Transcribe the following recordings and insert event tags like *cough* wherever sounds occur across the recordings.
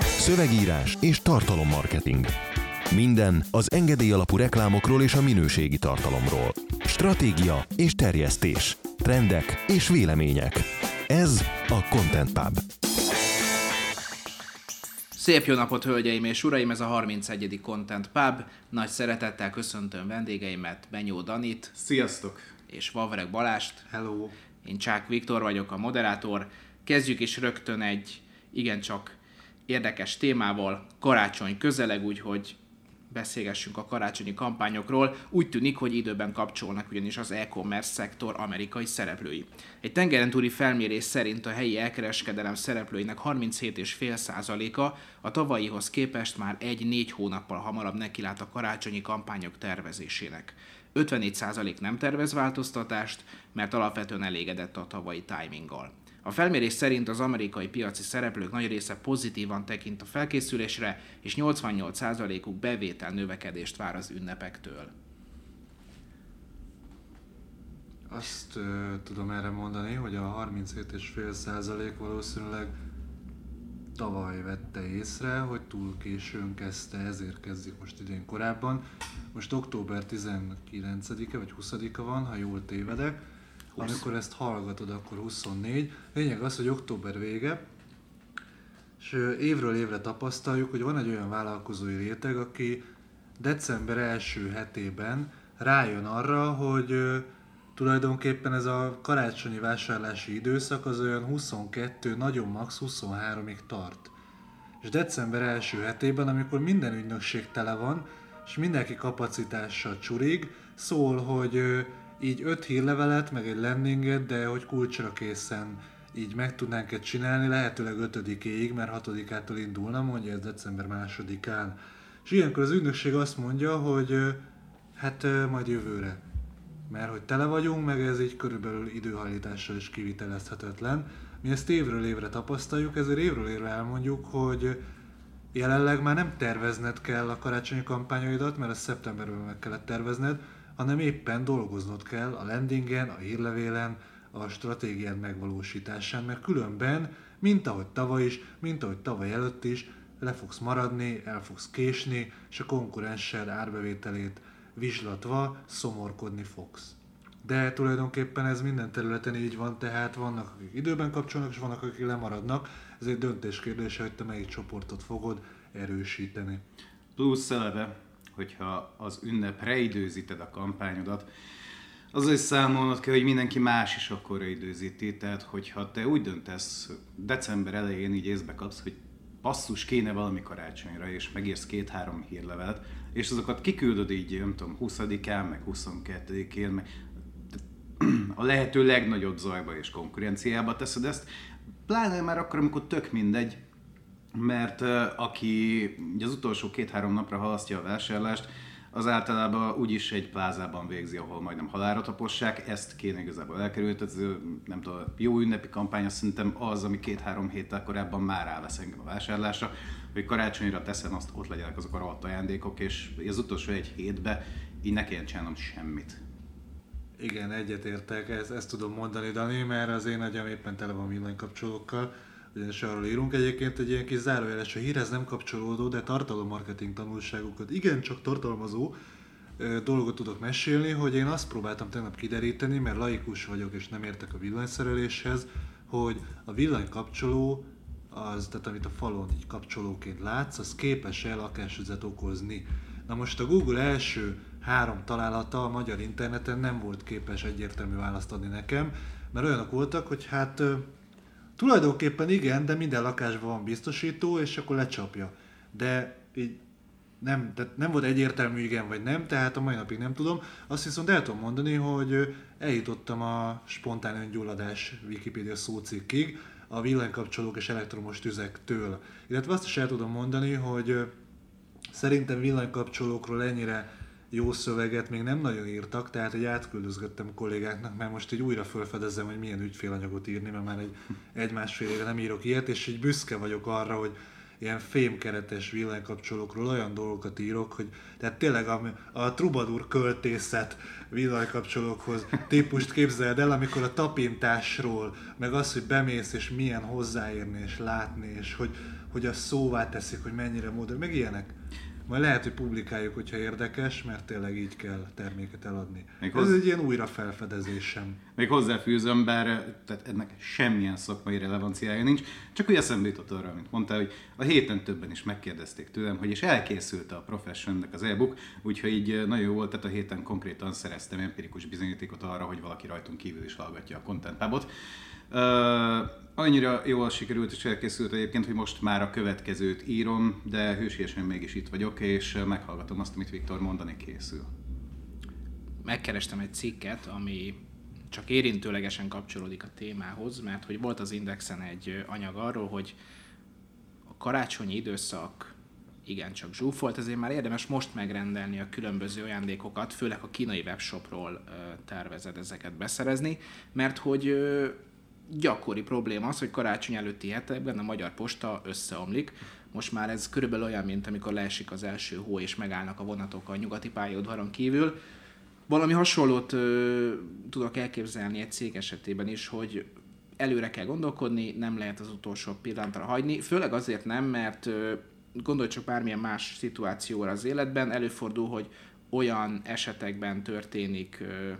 Szövegírás és tartalommarketing. Minden az engedély alapú reklámokról és a minőségi tartalomról. Stratégia és terjesztés. Trendek és vélemények. Ez a Content Pub. Szép jó napot, hölgyeim és uraim! Ez a 31. Content Pub. Nagy szeretettel köszöntöm vendégeimet, Benyó Danit. Sziasztok! És Vavreg Balást. Hello! Én Csák Viktor vagyok, a moderátor. Kezdjük is rögtön egy igencsak érdekes témával. Karácsony közeleg, úgyhogy beszélgessünk a karácsonyi kampányokról. Úgy tűnik, hogy időben kapcsolnak ugyanis az e-commerce szektor amerikai szereplői. Egy tengeren túli felmérés szerint a helyi elkereskedelem szereplőinek 37,5%-a a tavalyihoz képest már egy-négy hónappal hamarabb nekilát a karácsonyi kampányok tervezésének. 54% nem tervez változtatást, mert alapvetően elégedett a tavalyi timinggal. A felmérés szerint az amerikai piaci szereplők nagy része pozitívan tekint a felkészülésre, és 88%-uk bevétel növekedést vár az ünnepektől. Azt uh, tudom erre mondani, hogy a 37,5% valószínűleg tavaly vette észre, hogy túl későn kezdte, ezért kezdik most idén korábban. Most október 19-e vagy 20-a van, ha jól tévedek, 20. Amikor ezt hallgatod, akkor 24. Lényeg az, hogy október vége, és évről évre tapasztaljuk, hogy van egy olyan vállalkozói réteg, aki december első hetében rájön arra, hogy tulajdonképpen ez a karácsonyi vásárlási időszak az olyan 22, nagyon max 23-ig tart. És december első hetében, amikor minden ügynökség tele van, és mindenki kapacitással csurig, szól, hogy így öt hírlevelet, meg egy landinget, de hogy kulcsra készen így meg tudnánk ezt csinálni, lehetőleg ötödikéig, mert hatodikától indulna, mondja ez december másodikán. És ilyenkor az ügynökség azt mondja, hogy hát majd jövőre. Mert hogy tele vagyunk, meg ez így körülbelül időhajlítással is kivitelezhetetlen. Mi ezt évről évre tapasztaljuk, ezért évről évre elmondjuk, hogy jelenleg már nem tervezned kell a karácsonyi kampányaidat, mert a szeptemberben meg kellett tervezned, hanem éppen dolgoznod kell a landingen, a hírlevélen, a stratégiád megvalósításán, mert különben, mint ahogy tavaly is, mint ahogy tavaly előtt is, le fogsz maradni, el fogsz késni, és a konkurenssel árbevételét vizslatva szomorkodni fogsz. De tulajdonképpen ez minden területen így van, tehát vannak, akik időben kapcsolnak, és vannak, akik lemaradnak. Ez egy döntés kérdése, hogy te melyik csoportot fogod erősíteni. Plusz eleve hogyha az ünnepre időzíted a kampányodat, az is számolnod kell, hogy mindenki más is akkor időzíti, tehát hogyha te úgy döntesz december elején így észbe kapsz, hogy passzus kéne valami karácsonyra, és megírsz két-három hírlevelet, és azokat kiküldöd így, nem tudom, 20-án, meg 22-én, meg a lehető legnagyobb zajba és konkurenciába teszed ezt, pláne már akkor, amikor tök mindegy, mert aki ugye az utolsó két-három napra halasztja a vásárlást, az általában úgyis egy plázában végzi, ahol majdnem halára tapossák, ezt kéne igazából elkerülni, tehát nem tudom, jó ünnepi kampány azt szerintem az, ami két-három héttel korábban már rávesz engem a vásárlásra, hogy karácsonyra teszem azt, ott legyenek azok a rohadt ajándékok, és az utolsó egy hétbe így ne kelljen csinálnom semmit. Igen, egyetértek, ezt, ezt tudom mondani, Dani, mert az én agyam éppen tele van villanykapcsolókkal, ugyanis arról írunk egyébként egy ilyen kis zárójeles, a hírhez nem kapcsolódó, de tartalommarketing tanulságokat igencsak tartalmazó dolgot tudok mesélni, hogy én azt próbáltam tegnap kideríteni, mert laikus vagyok és nem értek a villanyszereléshez, hogy a villanykapcsoló, az, tehát amit a falon így kapcsolóként látsz, az képes-e lakásüzet okozni. Na most a Google első három találata a magyar interneten nem volt képes egyértelmű választ adni nekem, mert olyanok voltak, hogy hát Tulajdonképpen igen, de minden lakásban van biztosító, és akkor lecsapja. De így nem, tehát nem volt egyértelmű igen vagy nem, tehát a mai napig nem tudom. Azt viszont el tudom mondani, hogy eljutottam a spontán öngyulladás Wikipedia szócikkig, a villanykapcsolók és elektromos tüzektől. Illetve azt is el tudom mondani, hogy szerintem villanykapcsolókról ennyire jó szöveget még nem nagyon írtak, tehát egy átküldözgettem kollégáknak, mert most egy újra felfedezem, hogy milyen ügyfélanyagot írni, mert már egy, egy másfél éve nem írok ilyet, és így büszke vagyok arra, hogy ilyen fémkeretes villanykapcsolókról olyan dolgokat írok, hogy tehát tényleg a, a trubadur költészet villanykapcsolókhoz típust képzeld el, amikor a tapintásról, meg az, hogy bemész és milyen hozzáérni és látni, és hogy, hogy a szóvá teszik, hogy mennyire modern, meg ilyenek. Majd lehet, hogy publikáljuk, hogyha érdekes, mert tényleg így kell terméket eladni. Még Ez egy ilyen újra felfedezésem. Még hozzáfűzöm, bár tehát ennek semmilyen szakmai relevanciája nincs, csak hogy eszembe jutott arra, amit mondtál, hogy a héten többen is megkérdezték tőlem, hogy is elkészült a Professionnek az e-book, úgyhogy így nagyon jó volt, tehát a héten konkrétan szereztem empirikus bizonyítékot arra, hogy valaki rajtunk kívül is hallgatja a Content Hubot. Annyira jól sikerült és elkészült egyébként, hogy most már a következőt írom, de hősiesen mégis itt vagyok, és meghallgatom azt, amit Viktor mondani készül. Megkerestem egy cikket, ami csak érintőlegesen kapcsolódik a témához, mert hogy volt az Indexen egy anyag arról, hogy a karácsonyi időszak igen csak zsúfolt, ezért már érdemes most megrendelni a különböző ajándékokat, főleg a kínai webshopról tervezed ezeket beszerezni, mert hogy gyakori probléma az, hogy karácsony előtti hetekben a magyar posta összeomlik. Most már ez körülbelül olyan, mint amikor leesik az első hó és megállnak a vonatok a nyugati pályaudvaron kívül. Valami hasonlót ö, tudok elképzelni egy cég esetében is, hogy előre kell gondolkodni, nem lehet az utolsó pillanatra hagyni, főleg azért nem, mert ö, gondolj csak bármilyen más szituációra az életben, előfordul, hogy olyan esetekben történik ö,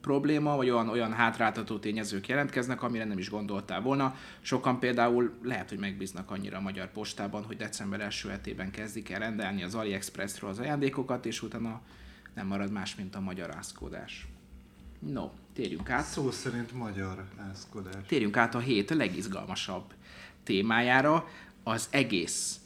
probléma, vagy olyan, olyan hátráltató tényezők jelentkeznek, amire nem is gondoltál volna. Sokan például lehet, hogy megbíznak annyira a magyar postában, hogy december első hetében kezdik el rendelni az AliExpressről az ajándékokat, és utána nem marad más, mint a magyar ázkodás. No, térjünk át. Szó szerint magyar ázkodás. Térjünk át a hét legizgalmasabb témájára. Az egész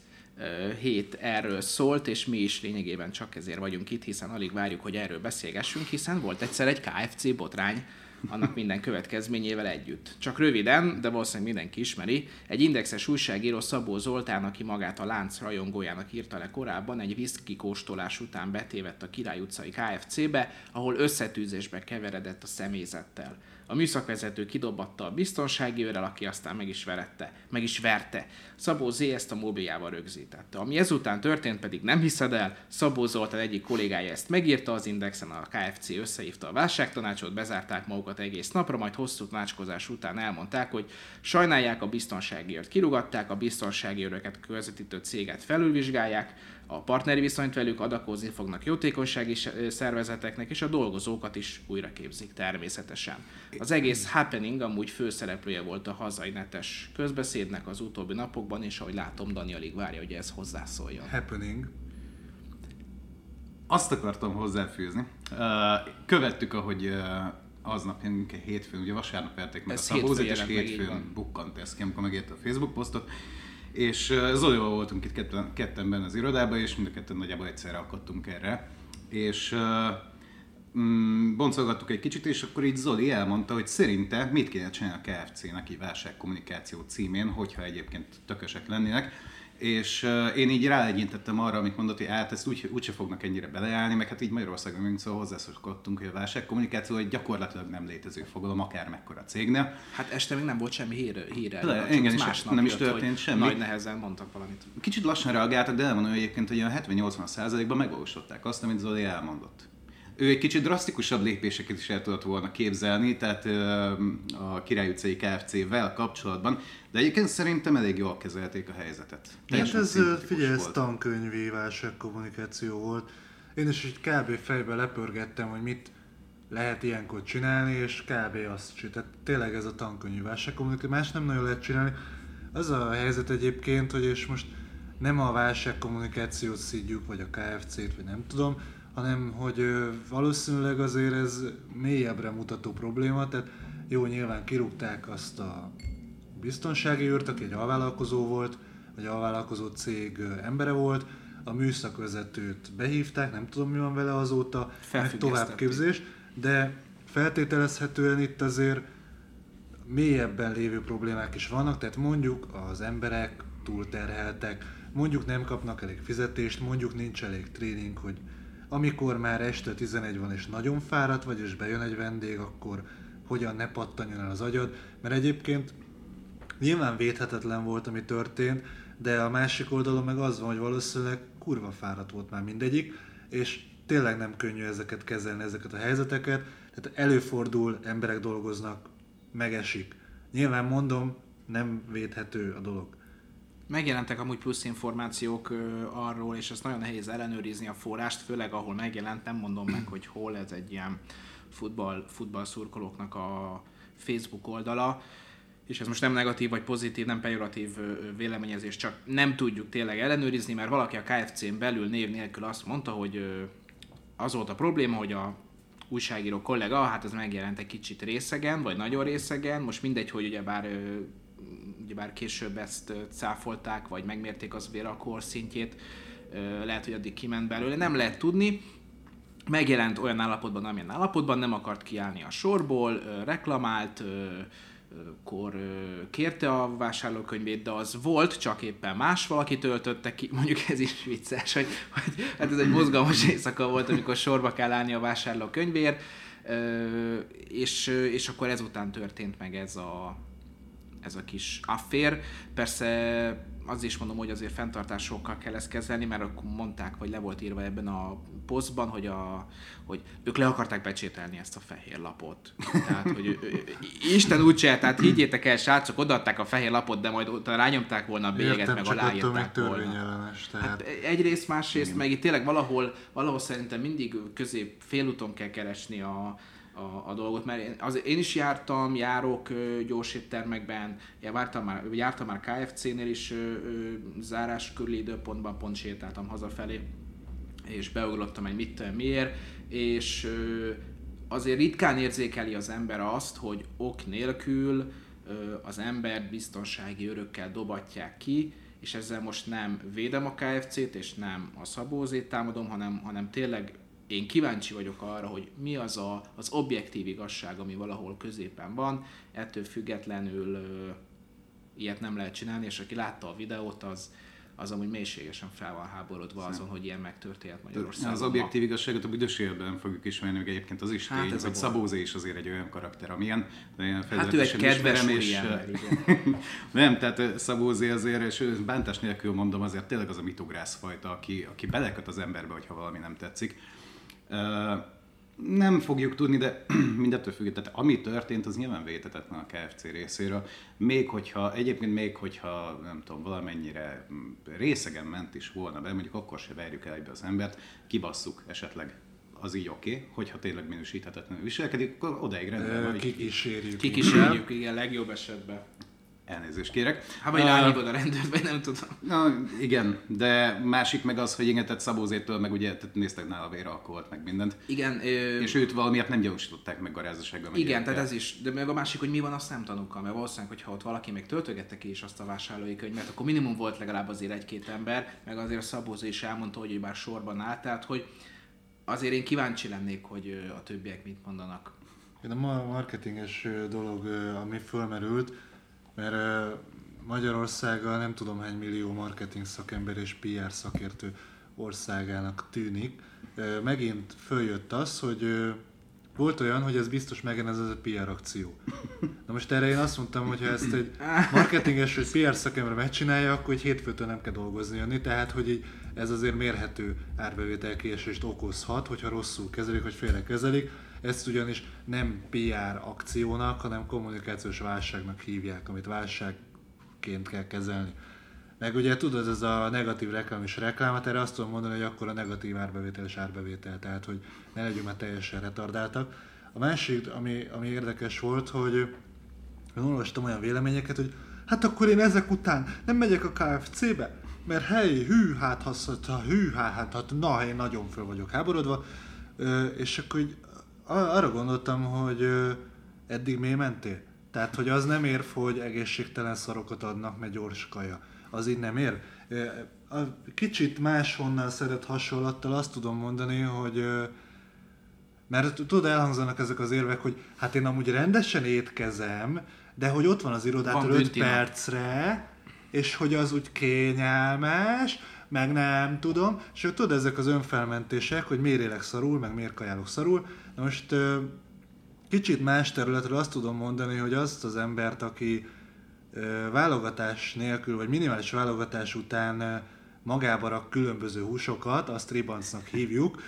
hét erről szólt, és mi is lényegében csak ezért vagyunk itt, hiszen alig várjuk, hogy erről beszélgessünk, hiszen volt egyszer egy KFC botrány, annak minden következményével együtt. Csak röviden, de valószínűleg mindenki ismeri, egy indexes újságíró Szabó Zoltán, aki magát a lánc rajongójának írta le korábban, egy viszki kóstolás után betévett a Király utcai KFC-be, ahol összetűzésbe keveredett a személyzettel. A műszakvezető kidobatta a biztonsági őrrel, aki aztán meg is verette, meg is verte. Szabó Z ezt a mobiljával rögzítette. Ami ezután történt, pedig nem hiszed el, Szabó Zoltán egyik kollégája ezt megírta az Indexen, a KFC összehívta a válságtanácsot, bezárták magukat egész napra, majd hosszú tanácskozás után elmondták, hogy sajnálják a biztonsági őrt, kirugatták, a biztonsági őröket közvetítő céget felülvizsgálják, a partneri viszonyt velük adakozni fognak jótékonysági szervezeteknek, és a dolgozókat is újra képzik természetesen. Az egész happening amúgy főszereplője volt a hazai netes közbeszédnek az utóbbi napokban, és ahogy látom, Dani alig várja, hogy ez hozzászóljon. Happening. Azt akartam hozzáfűzni. Követtük, ahogy aznap, hétfőn, ugye vasárnap verték meg ez a szabózat, és hétfőn bukkant ez ki, amikor megérte a Facebook posztot. És Zolival voltunk itt ketten, ketten benne az irodában, és mind a ketten nagyjából egyszerre akadtunk erre. És mm, boncolgattuk egy kicsit, és akkor így Zoli elmondta, hogy szerinte mit kéne csinálni a KFC-nek így válságkommunikáció címén, hogyha egyébként tökösek lennének és uh, én így ráegyintettem arra, amit mondott, hogy hát ezt úgy, úgyse fognak ennyire beleállni, meg hát így Magyarországon még szóval hozzászokottunk, hogy a válságkommunikáció egy gyakorlatilag nem létező fogalom, akár mekkora cégnél. Hát este még nem volt semmi hír, híre. De, engem is más nem is történt semmi. Nagy nehezen mondtak valamit. Kicsit lassan reagáltak, de elmondom, hogy egyébként hogy a 70-80 százalékban megvalósították azt, amit Zoli elmondott ő egy kicsit drasztikusabb lépéseket is el tudott volna képzelni, tehát a Király utcai KFC-vel kapcsolatban, de egyébként szerintem elég jól kezelték a helyzetet. Hát ez, figyelj, ez tankönyvi válságkommunikáció volt. Én is egy kb. fejbe lepörgettem, hogy mit lehet ilyenkor csinálni, és kb. azt csinálni. Tehát tényleg ez a tankönyvi válságkommunikáció, más nem nagyon lehet csinálni. Az a helyzet egyébként, hogy és most nem a válságkommunikációt szídjuk, vagy a KFC-t, vagy nem tudom, hanem hogy valószínűleg azért ez mélyebbre mutató probléma, tehát jó, nyilván kirúgták azt a biztonsági őrt, aki egy alvállalkozó volt, vagy alvállalkozó cég embere volt, a műszakvezetőt behívták, nem tudom mi van vele azóta, meg továbbképzés, de feltételezhetően itt azért mélyebben lévő problémák is vannak, tehát mondjuk az emberek túlterheltek, mondjuk nem kapnak elég fizetést, mondjuk nincs elég tréning, hogy amikor már este 11 van és nagyon fáradt vagy, és bejön egy vendég, akkor hogyan ne pattanjon el az agyad, mert egyébként nyilván védhetetlen volt, ami történt, de a másik oldalon meg az van, hogy valószínűleg kurva fáradt volt már mindegyik, és tényleg nem könnyű ezeket kezelni, ezeket a helyzeteket. Tehát előfordul, emberek dolgoznak, megesik. Nyilván mondom, nem védhető a dolog. Megjelentek amúgy plusz információk arról, és ezt nagyon nehéz ellenőrizni a forrást, főleg ahol megjelent, nem mondom meg, hogy hol, ez egy ilyen futball, futball szurkolóknak a Facebook oldala, és ez most nem negatív vagy pozitív, nem pejoratív véleményezés, csak nem tudjuk tényleg ellenőrizni, mert valaki a KFC-n belül név nélkül azt mondta, hogy az volt a probléma, hogy a újságíró kollega, hát ez megjelent egy kicsit részegen, vagy nagyon részegen, most mindegy, hogy ugyebár, ugyebár később ezt cáfolták, vagy megmérték az véralkohol szintjét, lehet, hogy addig kiment belőle, nem lehet tudni, megjelent olyan állapotban, amilyen állapotban, nem akart kiállni a sorból, reklamált, kor kérte a vásárlókönyvét, de az volt, csak éppen más valaki töltötte ki, mondjuk ez is vicces, hogy, hogy hát ez egy mozgalmas éjszaka volt, amikor sorba kell állni a vásárlókönyvért, és, és akkor ezután történt meg ez a, ez a kis affér. Persze az is mondom, hogy azért fenntartásokkal kell ezt kezelni, mert akkor mondták, hogy le volt írva ebben a posztban, hogy, a, hogy ők le akarták becsételni ezt a fehér lapot. Tehát, hogy ő, ő, Isten úgy csinált, tehát higgyétek el, srácok, odaadták a fehér lapot, de majd ott rányomták volna a bélyeget, Értem, meg aláírták volna. törvényellenes. Tehát Hát egyrészt, másrészt, meg itt tényleg valahol, valahol szerintem mindig közép félúton kell keresni a, a, a dolgot, mert az, én is jártam, járok ö, gyors éttermekben, ja, vártam már, jártam már KFC-nél is ö, ö, zárás körüli időpontban, pont sétáltam hazafelé, és beugrottam egy mit miért, és ö, azért ritkán érzékeli az ember azt, hogy ok nélkül ö, az ember biztonsági örökkel dobatják ki, és ezzel most nem védem a KFC-t, és nem a Szabózét támadom, hanem, hanem tényleg én kíváncsi vagyok arra, hogy mi az a, az objektív igazság, ami valahol középen van, ettől függetlenül ö, ilyet nem lehet csinálni, és aki látta a videót, az, az amúgy mélységesen fel van háborodva azon, hogy ilyen megtörtént Magyarországon. Az objektív igazságot a büdös életben fogjuk ismerni, meg egyébként az is Hát ez hogy baj. Szabózé is azért egy olyan karakter, amilyen ilyen Hát ő egy kedves és, igen. *laughs* Nem, tehát ö, Szabózé azért, és bántás nélkül mondom, azért tényleg az a mitogrász fajta, aki, aki beleköt az emberbe, hogyha valami nem tetszik. Nem fogjuk tudni, de *clears throat* mindettől függ, tehát ami történt, az nyilván vétetetlen a KFC részéről. Még hogyha, egyébként még hogyha, nem tudom, valamennyire mm, részegen ment is volna be, mondjuk akkor se verjük el egybe az embert, kibasszuk esetleg az így oké, okay, hogyha tényleg minősíthetetlenül viselkedik, akkor odaig rendben van, kikísérjük. Kikísérjük, igen, legjobb esetben. Elnézést kérek. Hát vagy Ö, rányívod a rendőrt, vagy nem tudom. Na, igen, de másik meg az, hogy igen, tehát Szabózétől meg ugye tehát néztek nála véralkoholt, meg mindent. Igen, ö, És őt valamiért nem gyanúsították meg garázdaságban. meg Igen, tehát ez is. De meg a másik, hogy mi van a szemtanúkkal, mert valószínűleg, hogyha ott valaki még töltögette ki is azt a vásárlói könyvet, akkor minimum volt legalább azért egy-két ember, meg azért a Szabózó is elmondta, hogy ő bár sorban állt, tehát hogy azért én kíváncsi lennék, hogy a többiek mit mondanak. Én a ma- marketinges dolog, ami fölmerült, mert ö, Magyarországgal nem tudom hány millió marketing szakember és PR szakértő országának tűnik. Megint följött az, hogy volt olyan, hogy ez biztos megyen ez a PR akció. Na most erre én azt mondtam, hogy ha ezt egy marketinges vagy PR szakember megcsinálja, akkor egy hétfőtől nem kell dolgozni jönni, tehát hogy így ez azért mérhető árbevételkiesést okozhat, hogyha rosszul kezelik, vagy félre kezelik. Ezt ugyanis nem PR akciónak, hanem kommunikációs válságnak hívják, amit válságként kell kezelni. Meg ugye tudod, ez a negatív reklám és reklámat, erre azt tudom mondani, hogy akkor a negatív árbevétel és árbevétel, tehát hogy ne legyünk már teljesen retardáltak. A másik, ami, ami érdekes volt, hogy én olvastam olyan véleményeket, hogy hát akkor én ezek után nem megyek a KFC-be, mert hely, hű, hát, hát, hát, hű, hát, hát, hát, na, én nagyon föl vagyok háborodva, és akkor arra gondoltam, hogy eddig miért mentél? Tehát, hogy az nem ér, hogy egészségtelen szarokat adnak, mert gyors kaja. Az így nem ér. A kicsit máshonnan szeret hasonlattal azt tudom mondani, hogy mert tudod, elhangzanak ezek az érvek, hogy hát én amúgy rendesen étkezem, de hogy ott van az irodától Van 5 büntinap. percre, és hogy az úgy kényelmes, meg nem tudom, és hogy tudod, ezek az önfelmentések, hogy miért élek szarul, meg miért kajálok szarul. Na most kicsit más területről azt tudom mondani, hogy azt az embert, aki válogatás nélkül, vagy minimális válogatás után magába rak különböző húsokat, azt ribancnak hívjuk,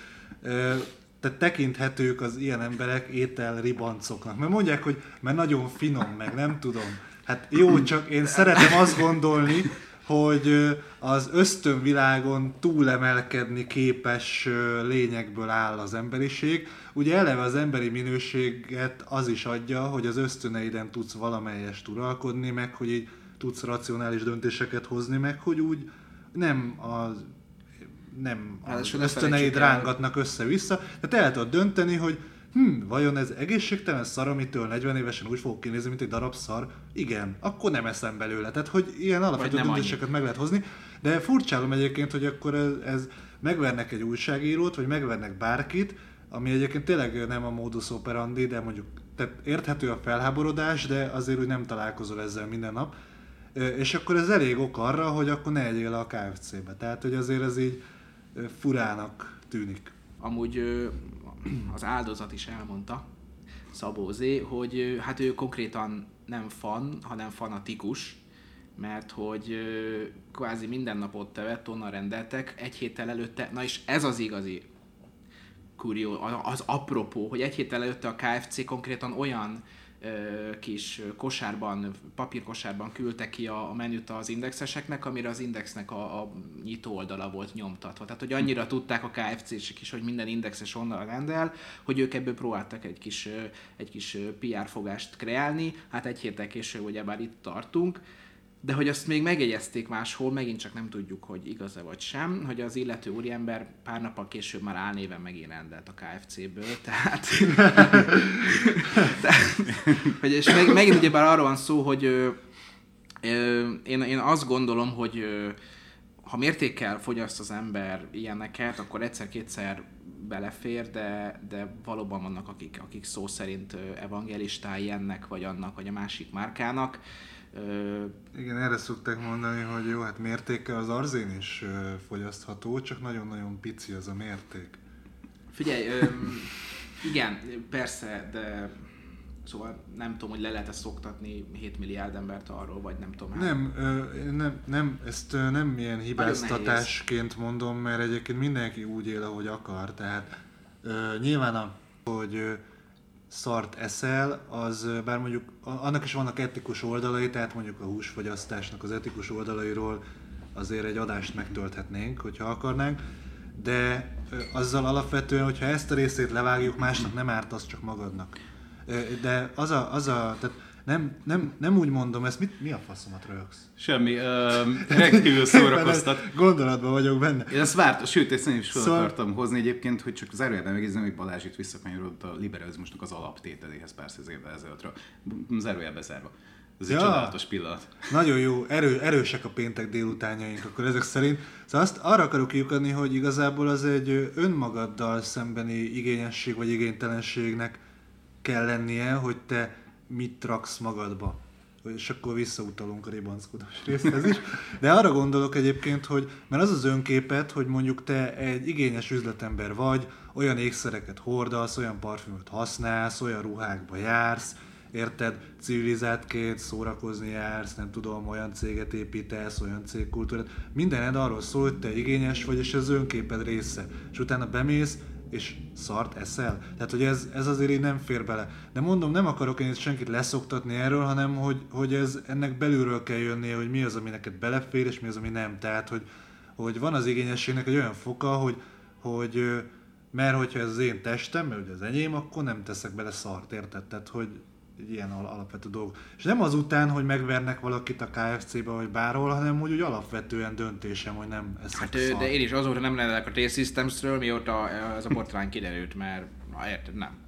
tehát tekinthetők az ilyen emberek étel ribancoknak. Mert mondják, hogy mert nagyon finom, meg nem tudom. Hát jó, csak én szeretem azt gondolni, hogy az ösztönvilágon túlemelkedni képes lényekből áll az emberiség. Ugye eleve az emberi minőséget az is adja, hogy az ösztöneiden tudsz valamelyest uralkodni, meg hogy így tudsz racionális döntéseket hozni, meg hogy úgy nem az nem az ösztöneid rángatnak össze-vissza, tehát el tudod dönteni, hogy hm, vajon ez egészségtelen szar, amitől 40 évesen úgy fogok kinézni, mint egy darab szar? Igen, akkor nem eszem belőle. Tehát, hogy ilyen alapvető döntéseket meg lehet hozni. De furcsálom egyébként, hogy akkor ez, ez megvernek egy újságírót, vagy megvernek bárkit, ami egyébként tényleg nem a modus operandi, de mondjuk tehát érthető a felháborodás, de azért úgy nem találkozol ezzel minden nap. És akkor ez elég ok arra, hogy akkor ne egyél a KFC-be. Tehát, hogy azért ez így furának tűnik. Amúgy az áldozat is elmondta, Szabó Z, hogy hát ő konkrétan nem fan, hanem fanatikus, mert hogy kvázi minden nap ott evett, onnan rendeltek, egy héttel előtte, na és ez az igazi kurió, az apropó, hogy egy héttel előtte a KFC konkrétan olyan kis kosárban, papírkosárban küldte ki a, a menüt az indexeseknek, amire az indexnek a, a nyitó oldala volt nyomtatva. Tehát, hogy annyira tudták a KFC-sek is, hogy minden indexes onnan rendel, hogy ők ebből próbáltak egy kis, egy kis PR fogást kreálni. Hát egy héttel később ugyebár itt tartunk de hogy azt még megjegyezték máshol, megint csak nem tudjuk, hogy igaz-e vagy sem, hogy az illető úriember pár nappal később már álnéven megint rendelt a KFC-ből, tehát... tehát *laughs* hogy, és meg, megint ugyebár arról van szó, hogy ö, ö, én, én azt gondolom, hogy ö, ha mértékkel fogyaszt az ember ilyeneket, akkor egyszer-kétszer belefér, de, de valóban vannak, akik, akik szó szerint evangelistái ennek, vagy annak, vagy a másik márkának, igen, erre szokták mondani, hogy jó, hát mértéke az arzén is fogyasztható, csak nagyon-nagyon pici az a mérték. Figyelj, ö, igen, persze, de Szóval nem tudom, hogy le lehet-e szoktatni 7 milliárd embert arról, vagy nem tudom. Nem, ö, nem, nem, ezt nem ilyen hibáztatásként mondom, mert egyébként mindenki úgy él, ahogy akar. Tehát ö, nyilván, a, hogy szart eszel, az bár mondjuk annak is vannak etikus oldalai, tehát mondjuk a húsfogyasztásnak az etikus oldalairól azért egy adást megtölthetnénk, hogyha akarnánk, de azzal alapvetően, hogyha ezt a részét levágjuk, másnak nem árt az csak magadnak. De az a, az a tehát nem, nem, nem úgy mondom ezt, mit, mi a faszomat rögsz? Semmi, uh, rendkívül szórakoztat. *laughs* Gondolatban vagyok benne. Én ezt vártam, sőt, ezt én is fel szóval... akartam hozni egyébként, hogy csak az erőjében megérzem, hogy Balázs itt visszakanyarodott a liberalizmusnak az alaptételéhez pár száz évvel ezelőttre. Az erője bezárva. Ez ja. egy csodálatos pillanat. *laughs* Nagyon jó, erő, erősek a péntek délutánjaink, akkor ezek szerint. Szóval azt arra akarok kiukadni, hogy igazából az egy önmagaddal szembeni igényesség vagy igénytelenségnek kell lennie, hogy te mit raksz magadba. És akkor visszautalunk a ribanckodás részhez is. De arra gondolok egyébként, hogy mert az az önképet, hogy mondjuk te egy igényes üzletember vagy, olyan ékszereket hordasz, olyan parfümöt használsz, olyan ruhákba jársz, érted, civilizátként szórakozni jársz, nem tudom, olyan céget építesz, olyan cégkultúrát, mindened arról szól, hogy te igényes vagy, és ez önképed része. És utána bemész, és szart eszel. Tehát, hogy ez, ez azért így nem fér bele. De mondom, nem akarok én senkit leszoktatni erről, hanem hogy, hogy ez ennek belülről kell jönnie, hogy mi az, ami neked belefér, és mi az, ami nem. Tehát, hogy, hogy van az igényességnek egy olyan foka, hogy, hogy mert hogyha ez az én testem, mert ugye az enyém, akkor nem teszek bele szart, érted? Tehát, hogy egy ilyen alapvető dolog. És nem azután, hogy megvernek valakit a KFC-be vagy bárhol, hanem hogy úgy alapvetően döntésem, hogy nem eszek hát, szar. De én is azóta nem rendelek a T-Systems-ről, mióta ez a botrány kiderült, mert na, érted, nem.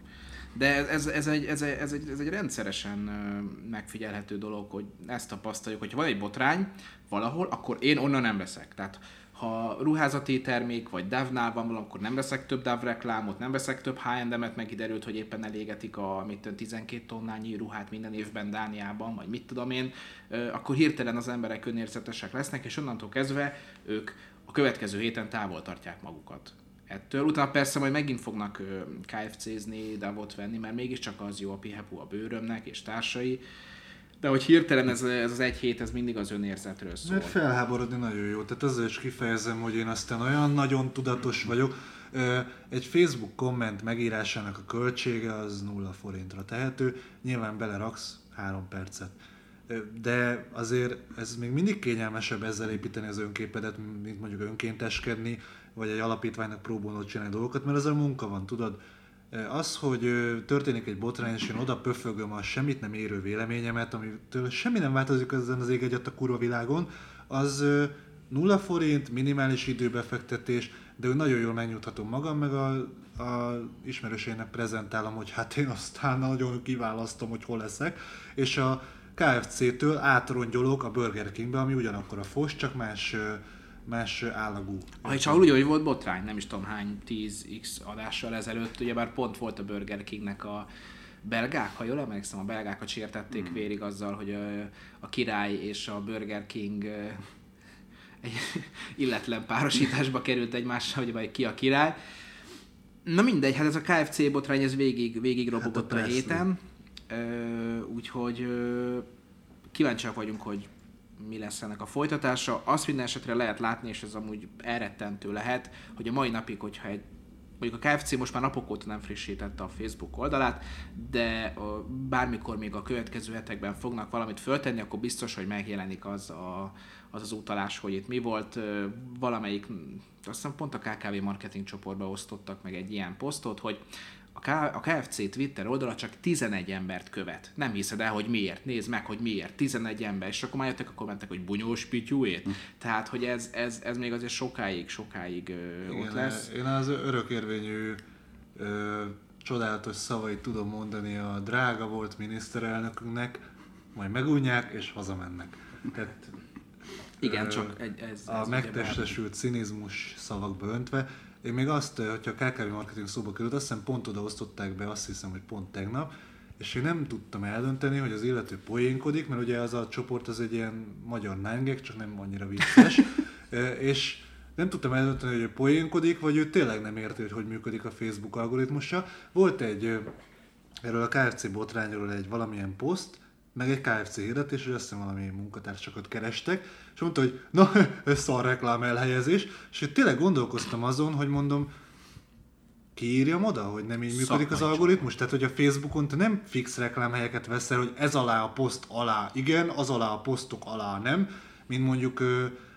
De ez, ez, ez, egy, ez, egy, ez, egy, ez egy rendszeresen megfigyelhető dolog, hogy ezt tapasztaljuk, hogy ha van egy botrány valahol, akkor én onnan nem veszek. Tehát ha ruházati termék, vagy DAV-nál van akkor nem veszek több DAV reklámot, nem veszek több H&M-et, meg kiderült, hogy éppen elégetik a mit 12 tonnányi ruhát minden évben Dániában, vagy mit tudom én, akkor hirtelen az emberek önérzetesek lesznek, és onnantól kezdve ők a következő héten távol tartják magukat ettől. Utána persze majd megint fognak KFC-zni, Davot venni, mert mégiscsak az jó a pihepu a bőrömnek és társai, De hogy hirtelen ez, ez az egy hét, ez mindig az önérzetről szól. Mert felháborodni nagyon jó. Tehát ezzel is kifejezem, hogy én aztán olyan nagyon tudatos vagyok. Egy Facebook komment megírásának a költsége az nulla forintra tehető. Nyilván beleraksz három percet. De azért ez még mindig kényelmesebb ezzel építeni az önképedet, mint mondjuk önkénteskedni, vagy egy alapítványnak próbálnod csinálni dolgokat, mert ezzel munka van, tudod. Az, hogy történik egy botrány, és én oda pöfögöm a semmit nem érő véleményemet, amitől semmi nem változik ezen az ég egyet a kurva világon, az nulla forint, minimális időbefektetés, de nagyon jól megnyugtatom magam, meg a, a ismerősének prezentálom, hogy hát én aztán nagyon kiválasztom, hogy hol leszek, és a KFC-től átrongyolok a Burger Kingbe, ami ugyanakkor a fos, csak más, más állagú. Ha és úgy, hogy volt botrány, nem is tudom hány 10x adással ezelőtt, ugye bár pont volt a Burger Kingnek a belgák, ha jól emlékszem, a belgákat sértették hmm. vérig azzal, hogy a, a király és a Burger King egy *laughs* illetlen párosításba került egymással, hogy vagy ki a király. Na mindegy, hát ez a KFC botrány, ez végig, végig robogott Hát a a, héten. Úgyhogy kíváncsiak vagyunk, hogy mi lesz ennek a folytatása. Azt minden esetre lehet látni, és ez amúgy elrettentő lehet, hogy a mai napig, hogyha egy mondjuk a KFC most már napok óta nem frissítette a Facebook oldalát, de bármikor még a következő hetekben fognak valamit föltenni, akkor biztos, hogy megjelenik az a, az, az utalás, hogy itt mi volt. Valamelyik, azt hiszem pont a KKV marketing csoportba osztottak meg egy ilyen posztot, hogy a, a KFC Twitter oldala csak 11 embert követ. Nem hiszed el, hogy miért. Nézd meg, hogy miért. 11 ember. És akkor már jöttek a kommentek, hogy bunyós pityúért. Tehát, hogy ez, ez, ez még azért sokáig, sokáig ö, ott Igen, lesz. Én az örökérvényű ö, csodálatos szavait tudom mondani a drága volt miniszterelnökünknek, majd megunják és hazamennek. Tehát Igen, ö, csak egy, ez, a ez megtestesült cinizmus szavakba öntve. Én még azt, ö, hogyha a KKV marketing szóba került, azt hiszem pont oda osztották be, azt hiszem, hogy pont tegnap, és én nem tudtam eldönteni, hogy az illető poénkodik, mert ugye az a csoport az egy ilyen magyar nángek, csak nem annyira vicces, Ö, *laughs* és nem tudtam eldönteni, hogy ő poénkodik, vagy ő tényleg nem érti, hogy hogy működik a Facebook algoritmusa. Volt egy, ö, erről a KFC botrányról egy valamilyen poszt, meg egy KFC hirdetés, hogy azt hiszem valami munkatársakat kerestek, és mondta, hogy na, *laughs* ez szar reklám elhelyezés, és én tényleg gondolkoztam azon, hogy mondom, kiírjam oda, hogy nem így működik az Szakmai algoritmus? Tehát, hogy a Facebookon te nem fix reklámhelyeket veszel, hogy ez alá a poszt alá igen, az alá a posztok alá nem, mint mondjuk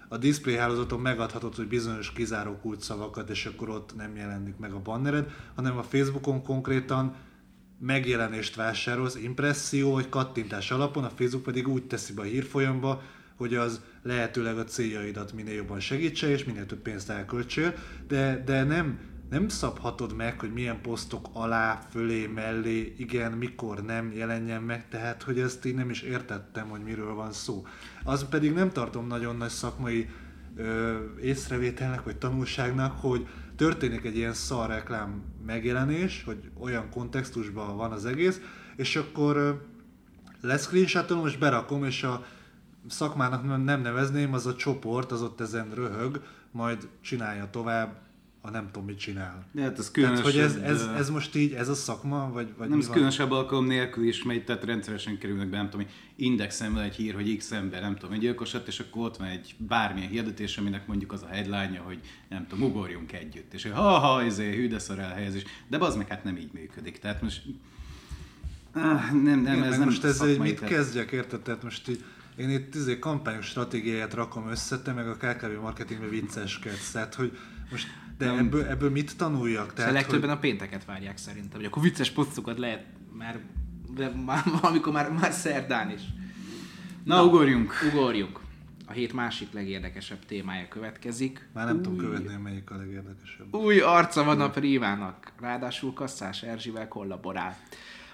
a display hálózaton megadhatod, hogy bizonyos kizáró kulcsszavakat, és akkor ott nem jelenik meg a bannered, hanem a Facebookon konkrétan megjelenést vásárolsz, impresszió vagy kattintás alapon, a Facebook pedig úgy teszi be a hírfolyamba, hogy az lehetőleg a céljaidat minél jobban segítse, és minél több pénzt elköltsél, de, de nem, nem szabhatod meg, hogy milyen posztok alá, fölé, mellé, igen, mikor nem jelenjen meg, tehát hogy ezt így nem is értettem, hogy miről van szó. Az pedig nem tartom nagyon nagy szakmai ö, észrevételnek vagy tanulságnak, hogy történik egy ilyen szar reklám megjelenés, hogy olyan kontextusban van az egész, és akkor ö, leszcreenshotolom és berakom, és a szakmának nem nevezném, az a csoport, az ott ezen röhög, majd csinálja tovább, a nem tudom mit csinál. De hát ez Tehát, különösebb, hogy ez, ez, ez most így, ez a szakma, vagy, vagy nem, ez van? különösebb alkalom nélkül is megy, tehát rendszeresen kerülnek be, nem tudom, indexen egy hír, hogy X ember, nem tudom, egy gyilkos lett, és akkor ott van egy bármilyen hirdetés, aminek mondjuk az a headline hogy nem tudom, ugorjunk együtt, és hogy ha-ha, ezért hű, de szar elhelyezés, de az meg hát nem így működik, tehát most Ah, nem, nem, Igen, ez nem most ezzel mit tehát- kezdjek, érted? Tehát most így, én itt izé kampányos stratégiáját rakom össze, te meg a KKV marketingbe vicceskedsz, tehát hogy most, de Nem. ebből, ebből mit tanuljak? Tehát, legtöbben hogy, a pénteket várják szerintem, hogy akkor vicces posztokat lehet már, de már *laughs* valamikor már, már szerdán is. Na, ugorjunk! Ugorjunk. A hét másik legérdekesebb témája következik. már nem tudom Új- követni, hogy melyik a legérdekesebb. Új arca van a Primának, ráadásul Kasszás Erzsivel kollaborál.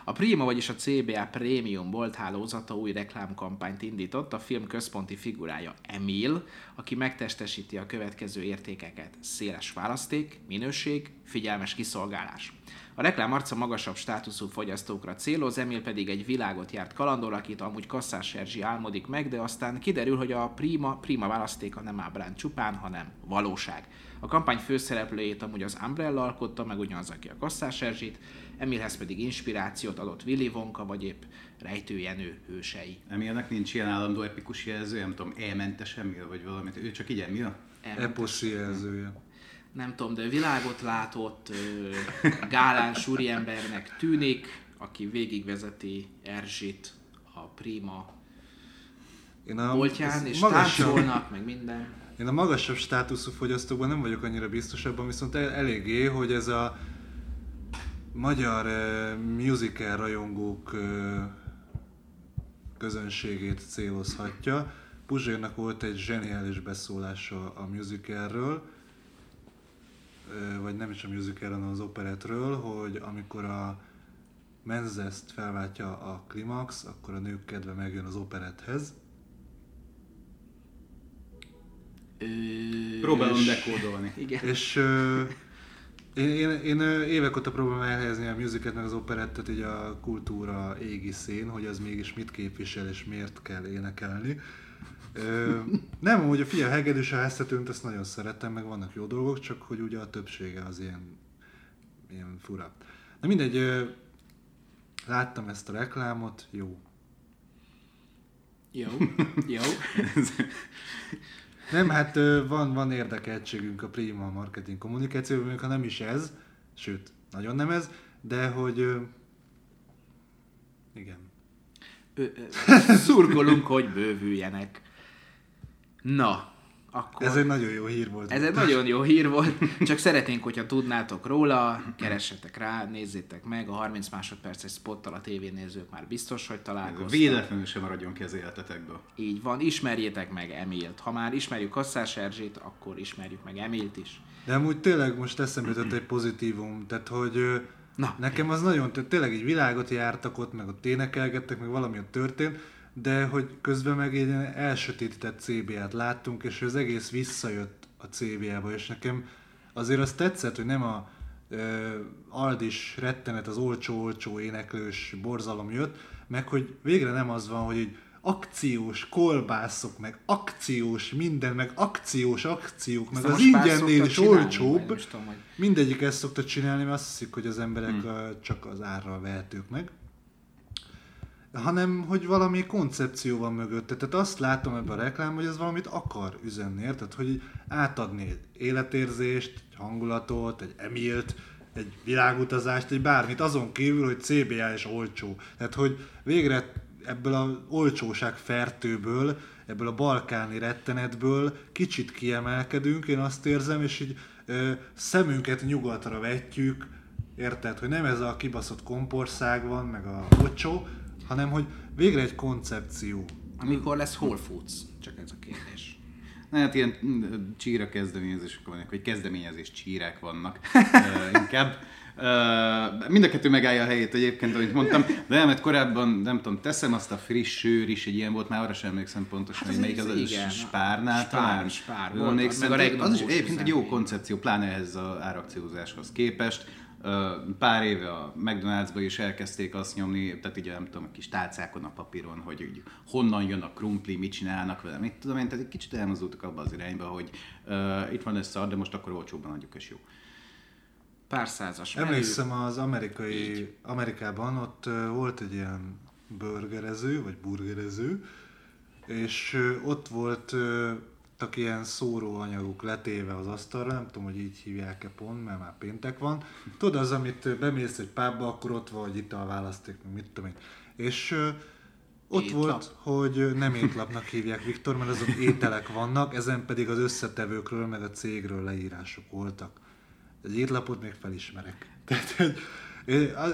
A Prima, vagyis a CBA Premium bolthálózata új reklámkampányt indított, a film központi figurája Emil, aki megtestesíti a következő értékeket. Széles választék, minőség, figyelmes kiszolgálás. A reklám arca magasabb státuszú fogyasztókra céloz, Emil pedig egy világot járt kalandor, akit amúgy Kasszás Erzsi álmodik meg, de aztán kiderül, hogy a Prima, Prima választéka nem ábrán csupán, hanem valóság. A kampány főszereplőjét amúgy az Umbrella alkotta, meg ugyanaz, aki a Kasszás Erzsit, Emilhez pedig inspirációt adott Willy Wonka, vagy épp rejtőjenő hősei. Emilnek nincs ilyen állandó epikus jelző, nem tudom, elmentes Emil, vagy valamit, ő csak így Emil? Eposzi jelzője. Nem tudom, de világot látott, ö, gálán súriembernek tűnik, aki végigvezeti Erzsit a Prima Én a, boltján, és magasabb, táncolnak, meg minden. én a magasabb státuszú fogyasztókban nem vagyok annyira biztos abban, viszont el, eléggé, hogy ez a magyar uh, musical rajongók uh, közönségét célozhatja. Puzsérnak volt egy zseniális beszólása a musicalről, vagy nem is a musical, hanem az operetről, hogy amikor a Menzest felváltja a klimax, akkor a nők kedve megjön az operethez. Próbálom és- dekódolni. Igen. És ö, én, én, én évek óta próbálom elhelyezni a musicalt meg az operettet így a kultúra égiszén, hogy az mégis mit képvisel és miért kell énekelni. Ö, nem, hogy a figyelj, a hegedűs a háztetőnt, ezt nagyon szeretem, meg vannak jó dolgok, csak hogy ugye a többsége az ilyen, ilyen fura. Na mindegy, ö, láttam ezt a reklámot, jó. Jó, jó. Nem, hát ö, van, van érdekeltségünk a Prima marketing kommunikációban, még ha nem is ez, sőt, nagyon nem ez, de hogy ö, igen. Ö, ö, szurkolunk, hogy bővüljenek. Na, akkor... Ez egy nagyon jó hír volt. Ez egy nagyon jó hír volt, csak szeretnénk, hogyha tudnátok róla, keressetek rá, nézzétek meg, a 30 másodperces spottal a tévénézők már biztos, hogy találkoztak. Véletlenül sem maradjon ki az életetekből. Így van, ismerjétek meg Emilt. Ha már ismerjük Kasszás Erzsét, akkor ismerjük meg Emilt is. De amúgy tényleg most eszembe jutott egy pozitívum, tehát hogy Na. nekem az nagyon, tényleg egy világot jártak ott, meg ott énekelgettek, meg valami ott történt, de hogy közben meg egy ilyen elsötétített CBA-t láttunk, és az egész visszajött a CBA-ba, és nekem azért az tetszett, hogy nem a ö, Aldis rettenet, az olcsó-olcsó éneklős borzalom jött, meg hogy végre nem az van, hogy így akciós kolbászok, meg akciós minden, meg akciós akciók, meg Ezt az ingyennél is olcsóbb. is tudom, hogy- Mindegyik ezt szokta csinálni, mert azt hiszik, hogy az emberek hmm. csak az árral vehetők meg. Hanem, hogy valami koncepció van mögötte. Tehát azt látom ebben a reklám, hogy ez valamit akar üzenni, érted? Hogy átadni egy életérzést, egy hangulatot, egy emilt, egy világutazást, egy bármit, azon kívül, hogy CBA és olcsó. Tehát, hogy végre ebből a olcsóság fertőből, ebből a balkáni rettenetből kicsit kiemelkedünk, én azt érzem, és így ö, szemünket nyugatra vetjük, érted, hogy nem ez a kibaszott kompország van, meg a bocsó, hanem hogy végre egy koncepció. Amikor lesz Whole Foods? Csak ez a kérdés. Na, hát ilyen mm, csíra kezdeményezések vannak, vagy kezdeményezés csírák vannak *laughs* uh, inkább. Uh, mind a kettő megállja a helyét egyébként, amit mondtam, de nem, mert korábban, nem tudom, teszem azt a friss sőr is, egy ilyen volt, már arra sem emlékszem pontosan, Hát hogy melyik az, az- az igen. Spárnál Spár, talán. Spár volt, emlékszem, meg a az is egyébként egy jó koncepció, pláne ehhez az árakciózáshoz képest. Pár éve a McDonald'sba is elkezdték azt nyomni, tehát így nem tudom, a kis tálcákon a papíron, hogy így honnan jön a krumpli, mit csinálnak vele, mit tudom én, tehát egy kicsit elmozdultak abba az irányba, hogy uh, itt van ez szar, de most akkor olcsóbban adjuk, és jó. Pár százas menü. Emlékszem az amerikai, Amerikában ott volt egy ilyen burgerező, vagy burgerező, és ott volt ö, tak ilyen szóróanyagok letéve az asztalra, nem tudom, hogy így hívják-e pont, mert már péntek van. Tudod, az, amit bemész egy pubba, akkor ott van, hogy itt a választék, mit tudom én. És ott Étlap? volt, hogy nem étlapnak hívják, Viktor, mert azok ételek vannak, ezen pedig az összetevőkről, meg a cégről leírások voltak. Egy étlapot még felismerek. *laughs* Tehát, hogy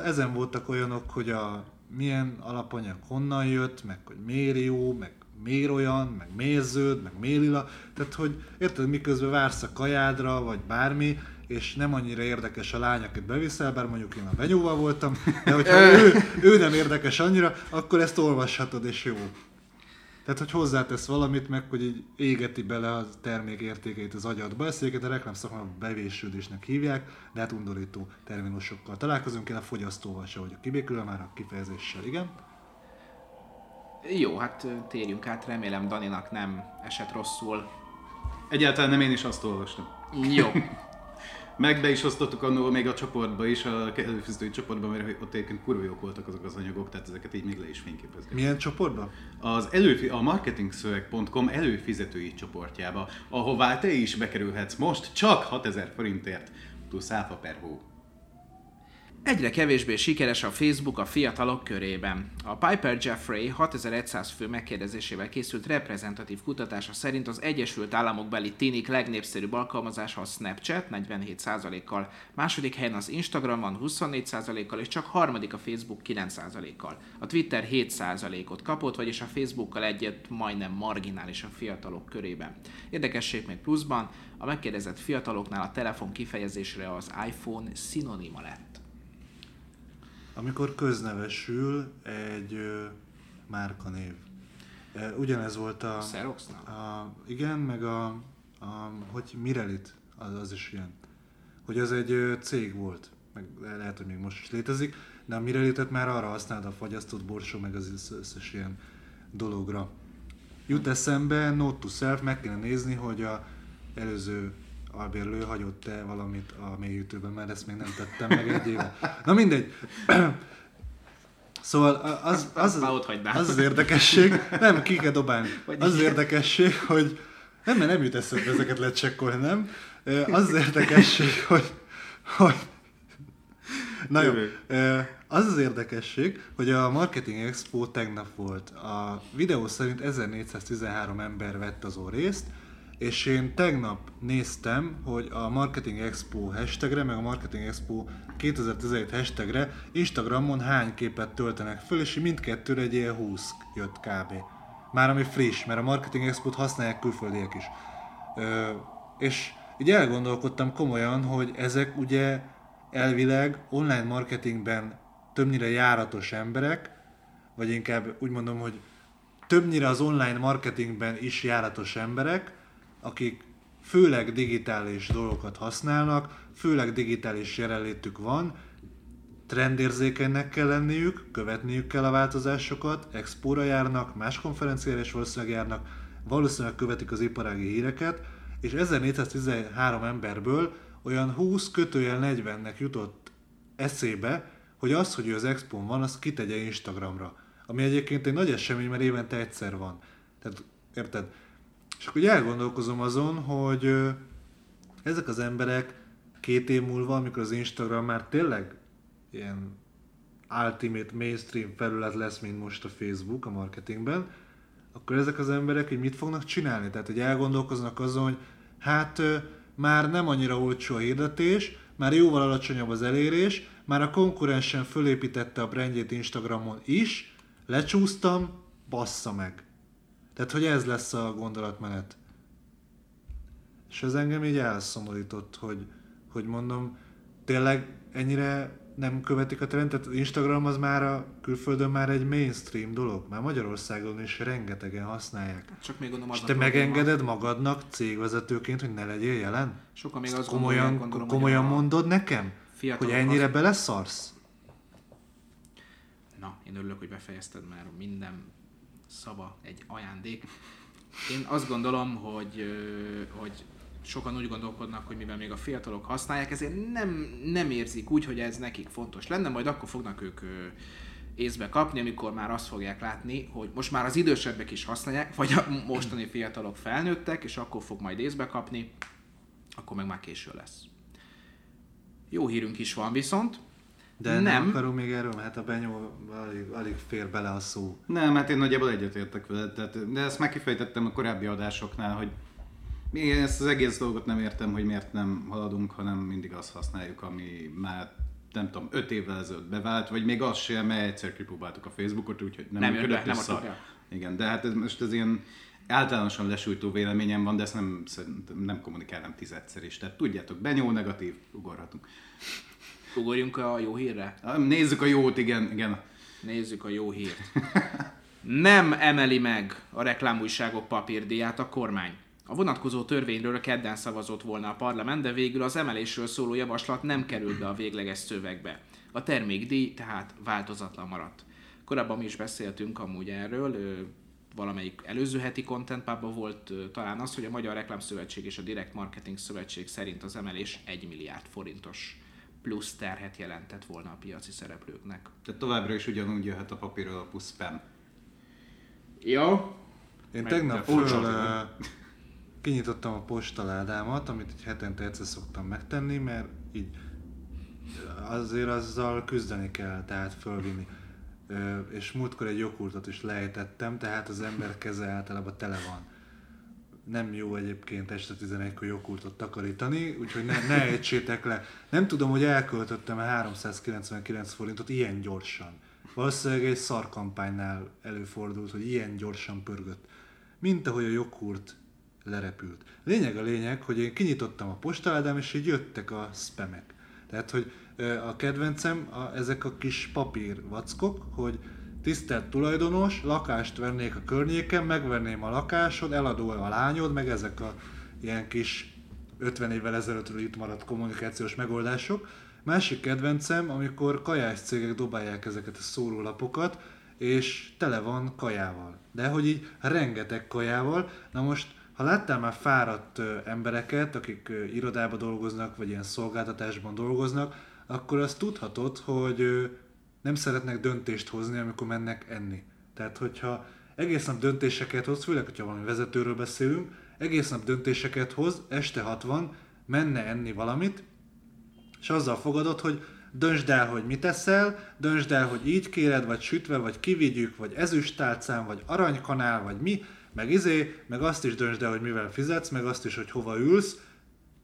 ezen voltak olyanok, hogy a milyen alapanyag honnan jött, meg hogy miért jó, meg miért olyan, meg miért zöld, meg miért lila. Tehát, hogy érted, miközben vársz a kajádra, vagy bármi, és nem annyira érdekes a lány, akit beviszel, bár mondjuk én a benyóval voltam, de hogyha *laughs* ő, ő nem érdekes annyira, akkor ezt olvashatod, és jó. Tehát, hogy hozzátesz valamit, meg hogy így égeti bele a termék értékeit az agyadba. Ezt egyébként a reklám szakmában bevésődésnek hívják, de hát undorító terminusokkal találkozunk. Én a fogyasztóval se vagyok kibékülve már a kifejezéssel, igen. Jó, hát térjünk át, remélem Daninak nem esett rosszul. Egyáltalán nem én is azt olvastam. Jó, *laughs* Meg be is osztottuk annól még a csoportba is, a előfizetői csoportban, mert ott egyébként kurva jók voltak azok az anyagok, tehát ezeket így még le is fényképezgetünk. Milyen csoportban? Az előfi, a marketingszöveg.com előfizetői csoportjába, ahová te is bekerülhetsz most csak 6000 forintért, plusz áfa per hó. Egyre kevésbé sikeres a Facebook a fiatalok körében. A Piper Jeffrey 6100 fő megkérdezésével készült reprezentatív kutatása szerint az Egyesült Államok beli ténik legnépszerűbb alkalmazása a Snapchat 47%-kal, második helyen az Instagram van 24%-kal, és csak harmadik a Facebook 9%-kal. A Twitter 7%-ot kapott, vagyis a Facebookkal egyet majdnem marginális a fiatalok körében. Érdekesség még pluszban, a megkérdezett fiataloknál a telefon kifejezésre az iPhone szinonima lett. Amikor köznevesül egy ö, márkanév. E, Ugyanez volt a... Xeroxnál? a igen, meg a, a hogy Mirelit, az, az is ilyen. Hogy az egy ö, cég volt, meg le- lehet, hogy még most is létezik, de a Mirelitet már arra használta a fagyasztott borsó, meg az össz- összes ilyen dologra. Jut eszembe, note to self, meg kéne nézni, hogy a előző albérlő hagyott-e valamit a mélyütőben, mert ezt még nem tettem meg egy éve. Na mindegy. *clears throat* Szóval az, az, hagynám. az az érdekesség, nem, ki kell dobálni. Az az érdekesség, hogy nem, mert nem jut eszembe ezeket lecsekkolni, nem? Az az érdekesség, hogy, hogy Na jó, az az érdekesség, hogy a Marketing Expo tegnap volt. A videó szerint 1413 ember vett azon részt, és én tegnap néztem, hogy a Marketing Expo hashtagre, meg a Marketing Expo 2017 hashtagre Instagramon hány képet töltenek föl, és mindkettőre egy ilyen 20 jött kb. Már ami friss, mert a Marketing Expo-t használják külföldiek is. Ö, és így elgondolkodtam komolyan, hogy ezek ugye elvileg online marketingben többnyire járatos emberek, vagy inkább úgy mondom, hogy többnyire az online marketingben is járatos emberek, akik főleg digitális dolgokat használnak, főleg digitális jelenlétük van, trendérzékenynek kell lenniük, követniük kell a változásokat, expóra járnak, más konferenciára is valószínűleg járnak, valószínűleg követik az iparági híreket, és 1413 emberből olyan 20 kötőjel 40-nek jutott eszébe, hogy az, hogy ő az expón van, az kitegye Instagramra. Ami egyébként egy nagy esemény, mert évente egyszer van. Tehát, érted? És akkor elgondolkozom azon, hogy ezek az emberek két év múlva, amikor az Instagram már tényleg ilyen ultimate mainstream felület lesz, mint most a Facebook a marketingben, akkor ezek az emberek hogy mit fognak csinálni? Tehát, hogy elgondolkoznak azon, hogy hát már nem annyira olcsó a hirdetés, már jóval alacsonyabb az elérés, már a konkurensen fölépítette a brandjét Instagramon is, lecsúsztam, bassza meg. Tehát, hogy ez lesz a gondolatmenet. És ez engem így elszomorított, hogy, hogy mondom, tényleg ennyire nem követik a trendet. Instagram az már a külföldön már egy mainstream dolog. Már Magyarországon is rengetegen használják. Csak még gondolom az És te megengeded magadnak cégvezetőként, hogy ne legyél jelen? Sokan még Ezt azt komolyan, gondolom, komolyan hogy a mondod nekem? Hogy ennyire az- beleszarsz? Na, én örülök, hogy befejezted már minden szava egy ajándék. Én azt gondolom, hogy, hogy sokan úgy gondolkodnak, hogy mivel még a fiatalok használják, ezért nem, nem érzik úgy, hogy ez nekik fontos lenne, majd akkor fognak ők észbe kapni, amikor már azt fogják látni, hogy most már az idősebbek is használják, vagy a mostani fiatalok felnőttek, és akkor fog majd észbe kapni, akkor meg már késő lesz. Jó hírünk is van viszont, De nem, Nem. nem akarunk még erről, mert hát a benyó alig, alig fér bele a szó. Nem, hát én nagyjából egyetértek vele, tehát, de ezt megkifejtettem a korábbi adásoknál, hogy én ezt az egész dolgot nem értem, hogy miért nem haladunk, hanem mindig azt használjuk, ami már nem tudom, öt évvel ezelőtt bevált, vagy még az sem, mert egyszer kipróbáltuk a Facebookot, úgyhogy nem, Nem működött, be, nem adtuk Igen, de hát ez most ez ilyen általánosan lesújtó véleményem van, de ezt nem, nem kommunikálnám tizedszer is. Tehát tudjátok, benyó negatív, ugorhatunk. Ugorjunk a jó hírre. Nézzük a jót, igen, igen. Nézzük a jó hírt. *laughs* Nem emeli meg a reklámújságok papírdíját a kormány. A vonatkozó törvényről kedden szavazott volna a parlament, de végül az emelésről szóló javaslat nem került be a végleges szövegbe. A termékdíj tehát változatlan maradt. Korábban mi is beszéltünk amúgy erről, valamelyik előző heti contentpában volt talán az, hogy a Magyar Reklámszövetség és a Direct Marketing Szövetség szerint az emelés 1 milliárd forintos plusz terhet jelentett volna a piaci szereplőknek. Tehát továbbra is ugyanúgy jöhet a papír alapú spam. Jó. Én tegnap föl, kinyitottam a postaládámat, amit egy hetente egyszer szoktam megtenni, mert így azért azzal küzdeni kell, tehát fölvinni. És múltkor egy joghurtot is lejtettem, tehát az ember keze általában tele van. Nem jó egyébként este 11-kor joghurtot takarítani, úgyhogy ne, ne ejtsétek le. Nem tudom, hogy elköltöttem 399 forintot ilyen gyorsan. Valószínűleg egy szarkampánynál előfordult, hogy ilyen gyorsan pörgött. Mint ahogy a joghurt lerepült. Lényeg a lényeg, hogy én kinyitottam a postaládám, és így jöttek a spamek. Tehát, hogy a kedvencem a, ezek a kis papír vackok, hogy tisztelt tulajdonos, lakást vennék a környéken, megvenném a lakásod, eladó a lányod, meg ezek a ilyen kis 50 évvel ezelőttről itt maradt kommunikációs megoldások. Másik kedvencem, amikor kajás cégek dobálják ezeket a szórólapokat, és tele van kajával. De hogy így rengeteg kajával. Na most, ha láttál már fáradt embereket, akik irodába dolgoznak, vagy ilyen szolgáltatásban dolgoznak, akkor azt tudhatod, hogy nem szeretnek döntést hozni, amikor mennek enni. Tehát, hogyha egész nap döntéseket hoz, főleg, hogyha valami vezetőről beszélünk, egész nap döntéseket hoz, este 60, menne enni valamit, és azzal fogadod, hogy döntsd el, hogy mit eszel, döntsd el, hogy így kéred, vagy sütve, vagy kivigyük, vagy ezüstálcán, vagy aranykanál, vagy mi, meg izé, meg azt is döntsd el, hogy mivel fizetsz, meg azt is, hogy hova ülsz,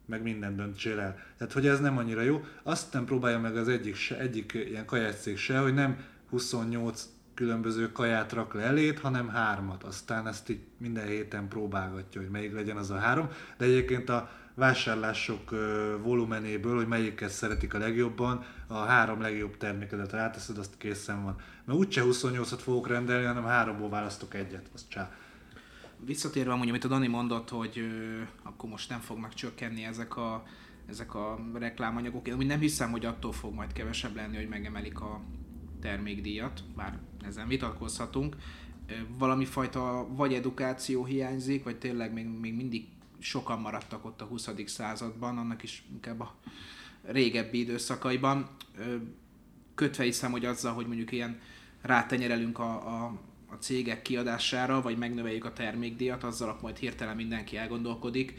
meg minden döntsél el. Tehát, hogy ez nem annyira jó. Azt nem próbálja meg az egyik, se, egyik ilyen kajácég se, hogy nem 28 különböző kaját rak le elét, hanem hármat. Aztán ezt így minden héten próbálgatja, hogy melyik legyen az a három. De egyébként a vásárlások volumenéből, hogy melyiket szeretik a legjobban, a három legjobb termékedet ráteszed, azt készen van. Mert úgyse 28-at fogok rendelni, hanem háromból választok egyet, az csá. Visszatérve amúgy, amit a Dani mondott, hogy ö, akkor most nem fognak csökkenni ezek a, ezek a reklámanyagok. Én nem hiszem, hogy attól fog majd kevesebb lenni, hogy megemelik a termékdíjat, bár ezen vitatkozhatunk. Valami fajta vagy edukáció hiányzik, vagy tényleg még, még mindig sokan maradtak ott a 20. században, annak is inkább a régebbi időszakaiban. Kötve hiszem, hogy azzal, hogy mondjuk ilyen rátenyerelünk a, a, a cégek kiadására, vagy megnöveljük a termékdíjat, azzal majd hirtelen mindenki elgondolkodik,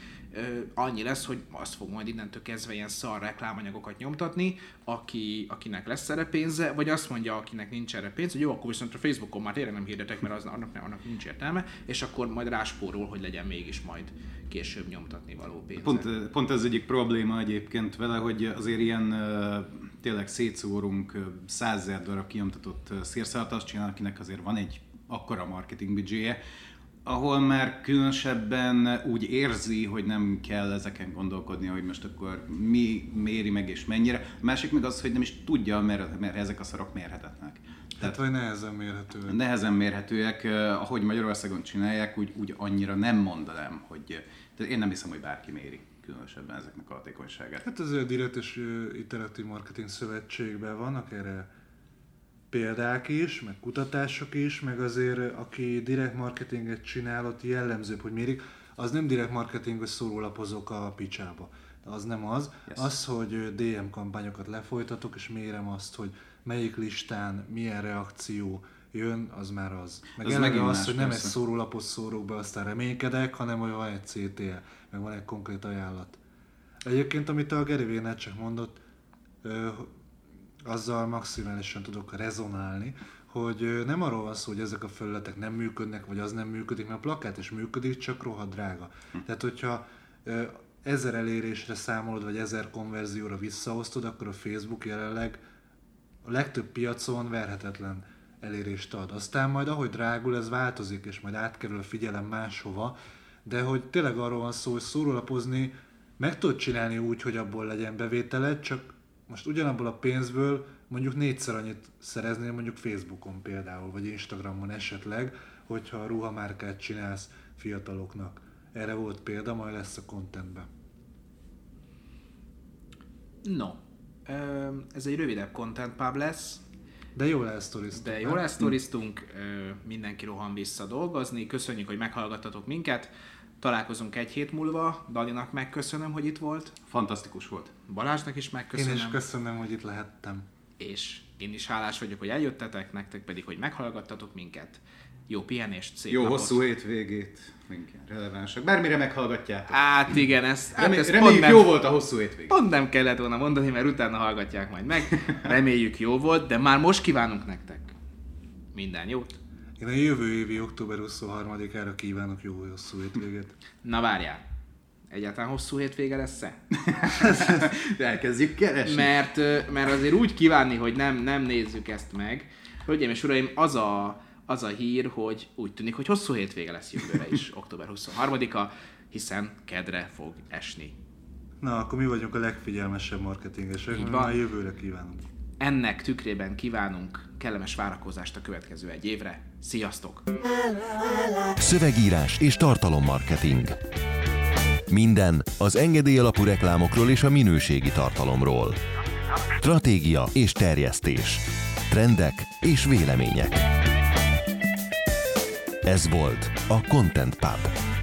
annyi lesz, hogy azt fog majd innentől kezdve ilyen szar reklámanyagokat nyomtatni, aki, akinek lesz erre pénze, vagy azt mondja, akinek nincs erre pénz, hogy jó, akkor viszont a Facebookon már tényleg nem hirdetek, mert az, annak, annak nincs értelme, és akkor majd ráspórol, hogy legyen mégis majd később nyomtatni való pénz. Pont, pont ez egyik probléma egyébként vele, hogy azért ilyen tényleg szétszórunk százezer darab kinyomtatott szérszalat, azt csinál, akinek azért van egy akkora marketing büdzséje, ahol már különösebben úgy érzi, hogy nem kell ezeken gondolkodni, hogy most akkor mi méri meg és mennyire. A másik meg az, hogy nem is tudja, mert, mert ezek a szarok mérhetetlenek. Tehát, vagy nehezen mérhetőek. Nehezen mérhetőek, ahogy Magyarországon csinálják, úgy, úgy annyira nem mondanám, hogy tehát én nem hiszem, hogy bárki méri különösebben ezeknek a hatékonyságát. Hát az a Direkt és Iteratív Marketing Szövetségben vannak erre példák is, meg kutatások is, meg azért aki direkt marketinget csinál, ott jellemzőbb, hogy mérik, az nem direkt marketing, szórólapozok a picsába. Az nem az. Yes. Az, hogy DM kampányokat lefolytatok, és mérem azt, hogy melyik listán milyen reakció jön, az már az. Meg Ez eleve az, hogy nem persze. egy szórólapot szórok be, aztán reménykedek, hanem hogy van egy CTL, meg van egy konkrét ajánlat. Egyébként, amit a Gary csak mondott, azzal maximálisan tudok rezonálni, hogy nem arról van szó, hogy ezek a felületek nem működnek, vagy az nem működik, mert a plakát is működik, csak rohadt drága. Hm. Tehát, hogyha ezer elérésre számolod, vagy ezer konverzióra visszaosztod, akkor a Facebook jelenleg a legtöbb piacon verhetetlen elérést ad. Aztán majd ahogy drágul, ez változik, és majd átkerül a figyelem máshova, de hogy tényleg arról van szó, hogy szórólapozni meg tudod csinálni úgy, hogy abból legyen bevételed, csak most ugyanabból a pénzből mondjuk négyszer annyit szereznél mondjuk Facebookon például, vagy Instagramon esetleg, hogyha a ruhamárkát csinálsz fiataloknak. Erre volt példa, majd lesz a contentben. No, ez egy rövidebb content pub lesz, De jól elsztoriztuk. de jól elsztoriztunk, mindenki rohan vissza dolgozni, köszönjük, hogy meghallgattatok minket, találkozunk egy hét múlva, Dalinak megköszönöm, hogy itt volt, Fantasztikus volt. Balázsnak is Én megköszönöm, is köszönöm, hogy itt lehettem. és én is hálás vagyok, hogy eljöttetek, nektek pedig, hogy meghallgattatok minket. Jó pihenést, szép Jó napot. hosszú hétvégét, minket relevánsak. Bármire meghallgatjátok. Hát igen, ez, hát Remé- ez reméljük pont, nem, jó volt a hosszú hétvég. pont nem kellett volna mondani, mert utána hallgatják majd meg. *laughs* Reméljük jó volt, de már most kívánunk nektek minden jót. Én a jövő évi október 23-ára kívánok jó hosszú hétvégét. Na várjál, egyáltalán hosszú hétvége lesz-e? *laughs* Elkezdjük keresni. Mert, mert azért úgy kívánni, hogy nem, nem nézzük ezt meg. Hölgyeim és uraim, az a, az a hír, hogy úgy tűnik, hogy hosszú hétvége lesz jövőre is, *laughs* október 23-a, hiszen kedre fog esni. Na, akkor mi vagyunk a legfigyelmesebb marketingesek, Így van. már jövőre kívánunk. Ennek tükrében kívánunk kellemes várakozást a következő egy évre. Sziasztok! Szövegírás és tartalommarketing. Minden az engedély alapú reklámokról és a minőségi tartalomról. Stratégia és terjesztés. Trendek és vélemények. Ez volt a Content Pub.